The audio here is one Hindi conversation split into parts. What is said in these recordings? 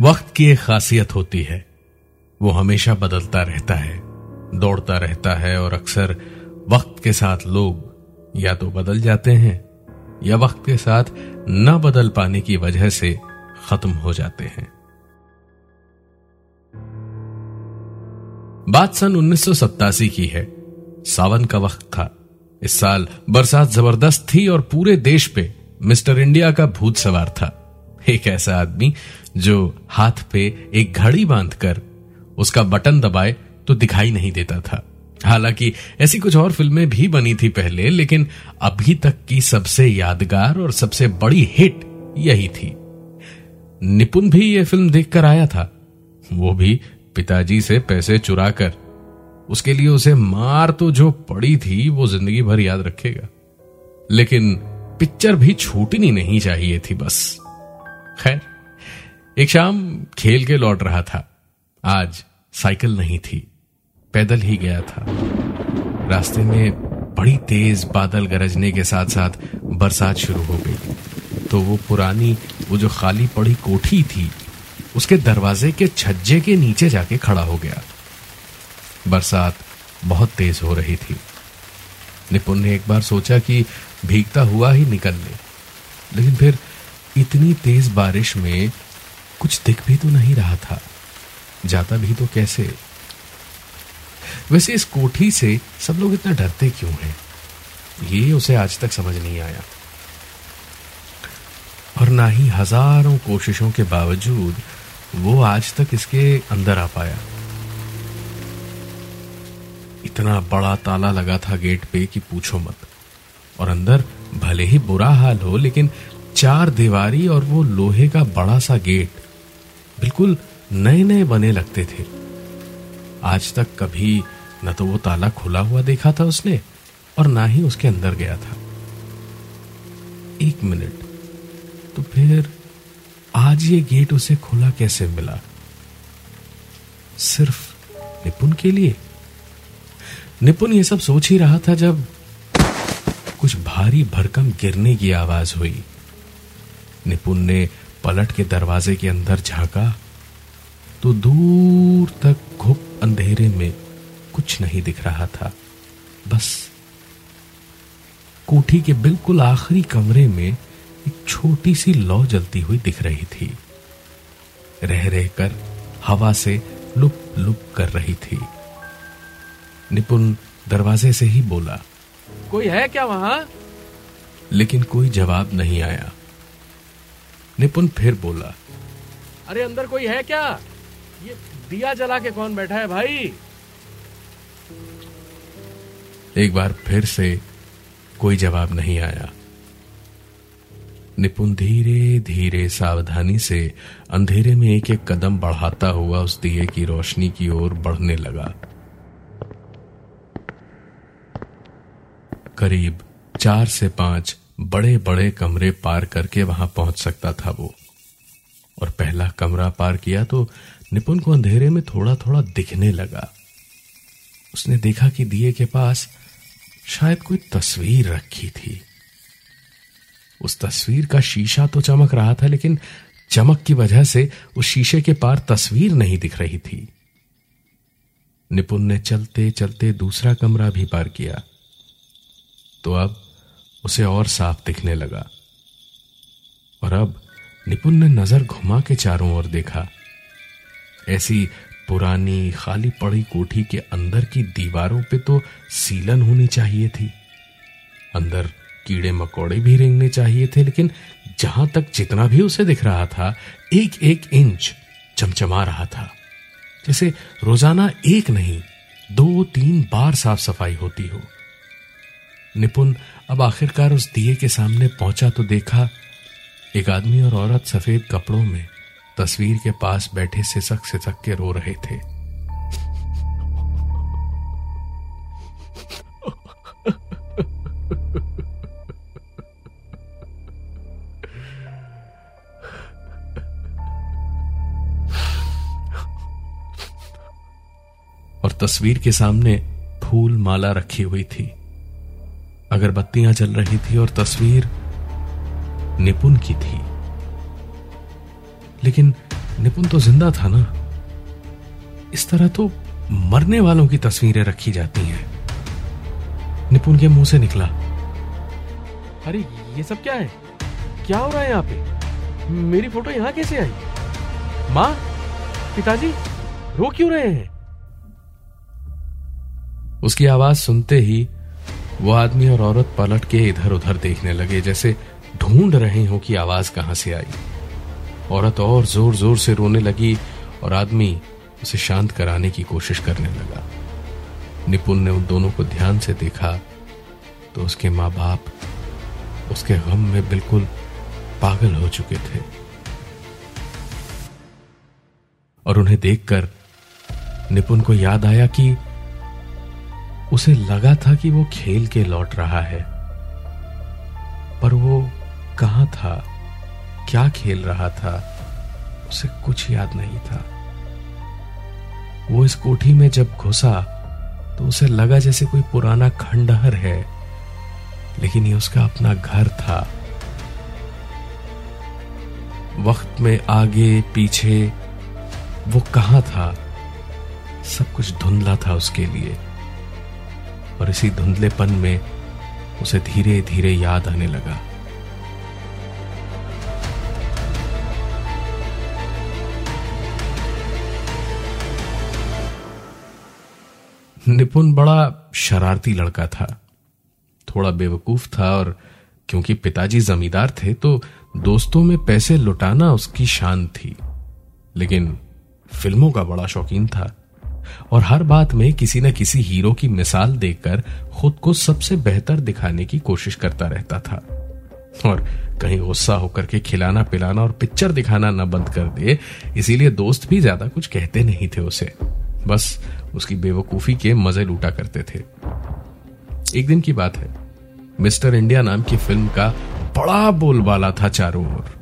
वक्त की एक खासियत होती है। वो हमेशा बदलता रहता है, दौड़ता रहता है और अक्सर वक्त के साथ लोग या तो बदल जाते हैं या वक्त के साथ न बदल पाने की वजह से खत्म हो जाते हैं। बात सन उन्नीस सौ सत्तासी की है। सावन का वक्त था। इस साल बरसात ज़बरदस्त थी और पूरे देश पे मिस्टर इंडिया का भूत सवार था। एक ऐसा आदमी जो हाथ पे एक घड़ी बांधकर उसका बटन दबाए तो दिखाई नहीं देता था। हालाँकि ऐसी कुछ और फ़िल्में भी बनी थी पहले, लेकिन अभी तक की सबसे यादगार और सबसे बड़ी हिट यही थी। निपुण भी यह फ़िल्म देखकर आया था। वो भी पिताजी से पैसे चुरा कर उसके लिए उसे मार तो जो पड़ी थी, वो ज़िंदगी भर याद रखेगा। लेकिन पिक्चर भी छूटनी नहीं चाहिए थी बस। खैर, एक शाम खेल के लौट रहा था। आज साइकिल नहीं थी, पैदल ही गया था। रास्ते में बड़ी तेज बादल गरजने के साथ साथ बरसात शुरू हो गई। तो वो पुरानी, वो जो खाली पड़ी कोठी थी, उसके दरवाजे के छज्जे के नीचे जाके खड़ा हो गया। बरसात बहुत तेज हो रही थी। निपुण ने एक बार सोचा कि भीगता हुआ ही निकल ले लेकिन फिर इतनी तेज बारिश में कुछ दिख भी तो नहीं रहा था। जाता भी तो कैसे? वैसे इस कोठी से सब लोग इतना डरते क्यों हैं? ये उसे आज तक समझ नहीं आया। और ना ही हज़ारों कोशिशों के बावजूद वो आज तक इसके अंदर आ पाया। इतना बड़ा ताला लगा था गेट पे कि पूछो मत। और अंदर भले ही बुरा हाल हो, लेकिन चार दीवारी और वो लोहे का बड़ा सा गेट बिल्कुल नए नए बने लगते थे। आज तक कभी न तो वो ताला खुला हुआ देखा था उसने और ना ही उसके अंदर गया था। एक मिनट तो फिर आज ये गेट उसे खुला कैसे मिला? सिर्फ़ निपुण के लिए? निपुण ये सब सोच ही रहा था जब कुछ भारी भरकम गिरने की आवाज़ हुई। निपुण ने पलट के दरवाजे के अंदर झांका तो दूर तक घुप अंधेरे में कुछ नहीं दिख रहा था। बस कोठी के बिल्कुल आखिरी कमरे में एक छोटी सी लौ जलती हुई दिख रही थी। रह रहकर हवा से लुप लुप कर रही थी। निपुण दरवाजे से ही बोला कोई है क्या वहाँ? लेकिन कोई जवाब नहीं आया। निपुण फिर बोला अरे अंदर कोई है क्या? ये दिया जला के कौन बैठा है भाई? एक बार फिर से कोई जवाब नहीं आया। निपुण धीरे धीरे सावधानी से अंधेरे में एक एक कदम बढ़ाता हुआ उस दिए की रोशनी की ओर बढ़ने लगा। करीब चार से पाँच बड़े बड़े कमरे पार करके वहाँ पहुँच सकता था वो। और पहला कमरा पार किया तो निपुण को अंधेरे में थोड़ा थोड़ा दिखने लगा। उसने देखा कि दिए के पास शायद कोई तस्वीर रखी थी। उस तस्वीर का शीशा तो चमक रहा था, लेकिन चमक की वजह से उस शीशे के पार तस्वीर नहीं दिख रही थी। निपुण ने चलते चलते दूसरा कमरा भी पार किया। तो अब उसे और साफ़ दिखने लगा। और अब निपुण ने नज़र घुमा के चारों ओर देखा। ऐसी पुरानी खाली पड़ी कोठी के अंदर की दीवारों पे तो सीलन होनी चाहिए थी। अंदर कीड़े मकोड़े भी रेंगने चाहिए थे, लेकिन जहाँ तक जितना भी उसे दिख रहा था एक एक इंच चमचमा रहा था। जैसे रोज़ाना एक नहीं दो तीन बार साफ़ सफ़ाई होती हो। निपुण, अब आखिरकार उस दिए के सामने पहुँचा तो देखा, एक आदमी और औरत सफ़ेद कपड़ों में तस्वीर के पास बैठे सिसक सिसक के रो रहे थे। और तस्वीर के सामने फूल माला रखी हुई थी। अगरबत्तियाँ जल रही थी और तस्वीर निपुण की थी। लेकिन निपुण तो ज़िंदा था ना? इस तरह तो मरने वालों की तस्वीरें रखी जाती हैं। निपुण के मुँह से निकला। अरे, ये सब क्या है? क्या हो रहा है यहाँ पे? मेरी फ़ोटो यहाँ कैसे आई? माँ, पिताजी, रो क्यों रहे हैं? उसकी आवाज़ सुनते ही वो आदमी और औरत पलट के इधर उधर देखने लगे, जैसे ढूंढ रहे हो कि आवाज़ कहाँ से आई। औरत और ज़ोर ज़ोर से रोने लगी और आदमी उसे शांत कराने की कोशिश करने लगा। निपुण ने उन दोनों को ध्यान से देखा तो उसके माँ बाप उसके गम में बिल्कुल पागल हो चुके थे। और उन्हें देखकर निपुण को याद आया कि उसे लगा था कि वो खेल के लौट रहा है। पर वो कहाँ था? क्या खेल रहा था? उसे कुछ याद नहीं था। वो इस कोठी में जब घुसा तो उसे लगा जैसे कोई पुराना खंडहर है, लेकिन ये उसका अपना घर था। वक्त में आगे, पीछे, वो कहाँ था? सब कुछ धुंधला था उसके लिए। और इसी धुंधलेपन में उसे धीरे धीरे याद आने लगा। निपुण बड़ा शरारती लड़का था। थोड़ा बेवकूफ़ था और क्योंकि पिताजी जमींदार थे तो दोस्तों में पैसे लुटाना उसकी शान थी। लेकिन फ़िल्मों का बड़ा शौकीन था। और हर बात में किसी न किसी हीरो की मिसाल देकर खुद को सबसे बेहतर दिखाने की कोशिश करता रहता था। और कहीं गुस्सा होकर के खिलाना पिलाना और पिक्चर दिखाना न बंद कर दे, इसीलिए दोस्त भी ज़्यादा कुछ कहते नहीं थे उसे। बस उसकी बेवकूफ़ी के मज़े लूटा करते थे। एक दिन की बात है। मिस्टर इंडिया नाम की फ़िल्म का बड़ा बोलबाला था चारों ओर।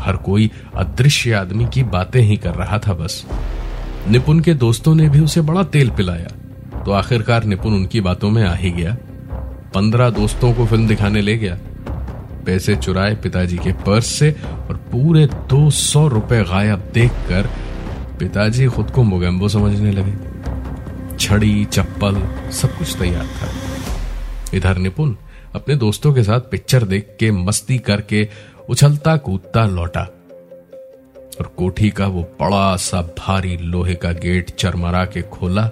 हर कोई अदृश्य आदमी की बातें ही कर रहा था बस। निपुण के दोस्तों ने भी उसे बड़ा तेल पिलाया। तो आखिरकार निपुन उनकी बातों में आ ही गया। पंद्रह दोस्तों को फ़िल्म दिखाने ले गया। पैसे चुराए पिताजी के पर्स से और पूरे दो सौ रुपए गायब देखकर पिताजी खुद को मोगेम्बो समझने लगे। छड़ी, चप्पल, सब कुछ तैयार था। इधर निपुण अपने दोस्तों के साथ पिक्चर देख के मस्ती करके उछलता कूदता लौटा। और कोठी का वो बड़ा सा भारी लोहे का गेट चरमरा के खोला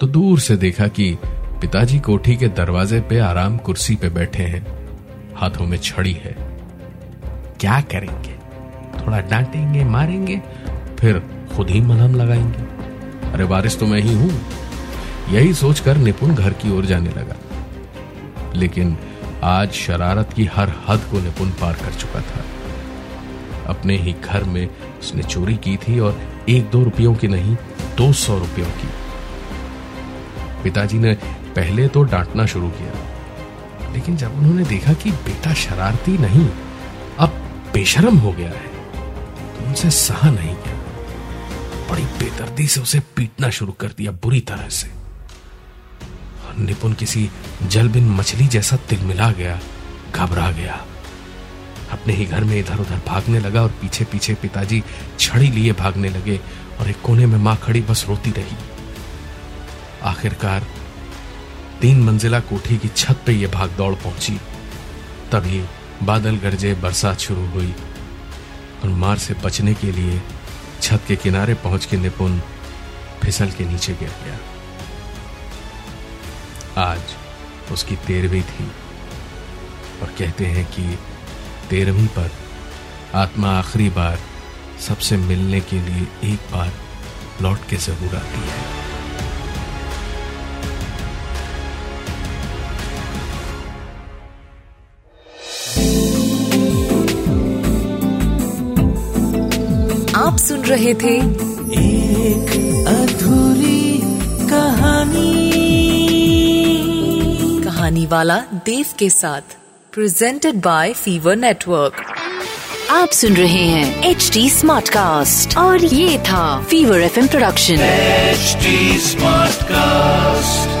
तो दूर से देखा कि पिताजी कोठी के दरवाजे पे आराम कुर्सी पे बैठे हैं। हाथों में छड़ी है। क्या करेंगे? थोड़ा डांटेंगे, मारेंगे, फिर खुद ही मलहम लगाएँगे। अरे बारिश तो मैं ही हूँ। यही सोचकर निपुण घर की ओर जाने लगा। लेकिन आज शरारत की हर हद को निपुण पार कर चुका था। अपने ही घर में उसने चोरी की थी और एक दो रुपयों की नहीं, दो सौ रुपयों की। पिताजी ने पहले तो डांटना शुरू किया, लेकिन जब उन्होंने देखा कि बेटा शरारती नहीं, अब बेशरम हो गया है तो उनसे सहा नहीं किया। बड़ी बेदर्दी से उसे पीटना शुरू कर दिया बुरी तरह से। निपुण किसी जलबिन मछली जैसा तिलमिला गया, घबरा गया। अपने ही घर में इधर उधर भागने लगा और पीछे पीछे पिताजी छड़ी लिए भागने लगे और एक कोने में माँ खड़ी बस रोती रही। आखिरकार तीन मंजिला कोठी की छत पे ये भाग दौड़ पहुँची। तभी बादल गरजे, बरसात शुरू हुई और मार से बचने के लिए छत के किनारे पहुँच के निपुण फिसल के नीचे गिर गया। आज उसकी तेरहवीं थी और कहते हैं कि तेरहवीं पर आत्मा आखिरी बार सबसे मिलने के लिए एक बार लौट के ज़रूर आती है। आप सुन रहे थे एक अधूरी कहानी। कहानी वाला देव के साथ। प्रेजेंटेड बाय फीवर नेटवर्क आप सुन रहे हैं एच डी स्मार्ट कास्ट और ये था fever FM production H smart Smartcast.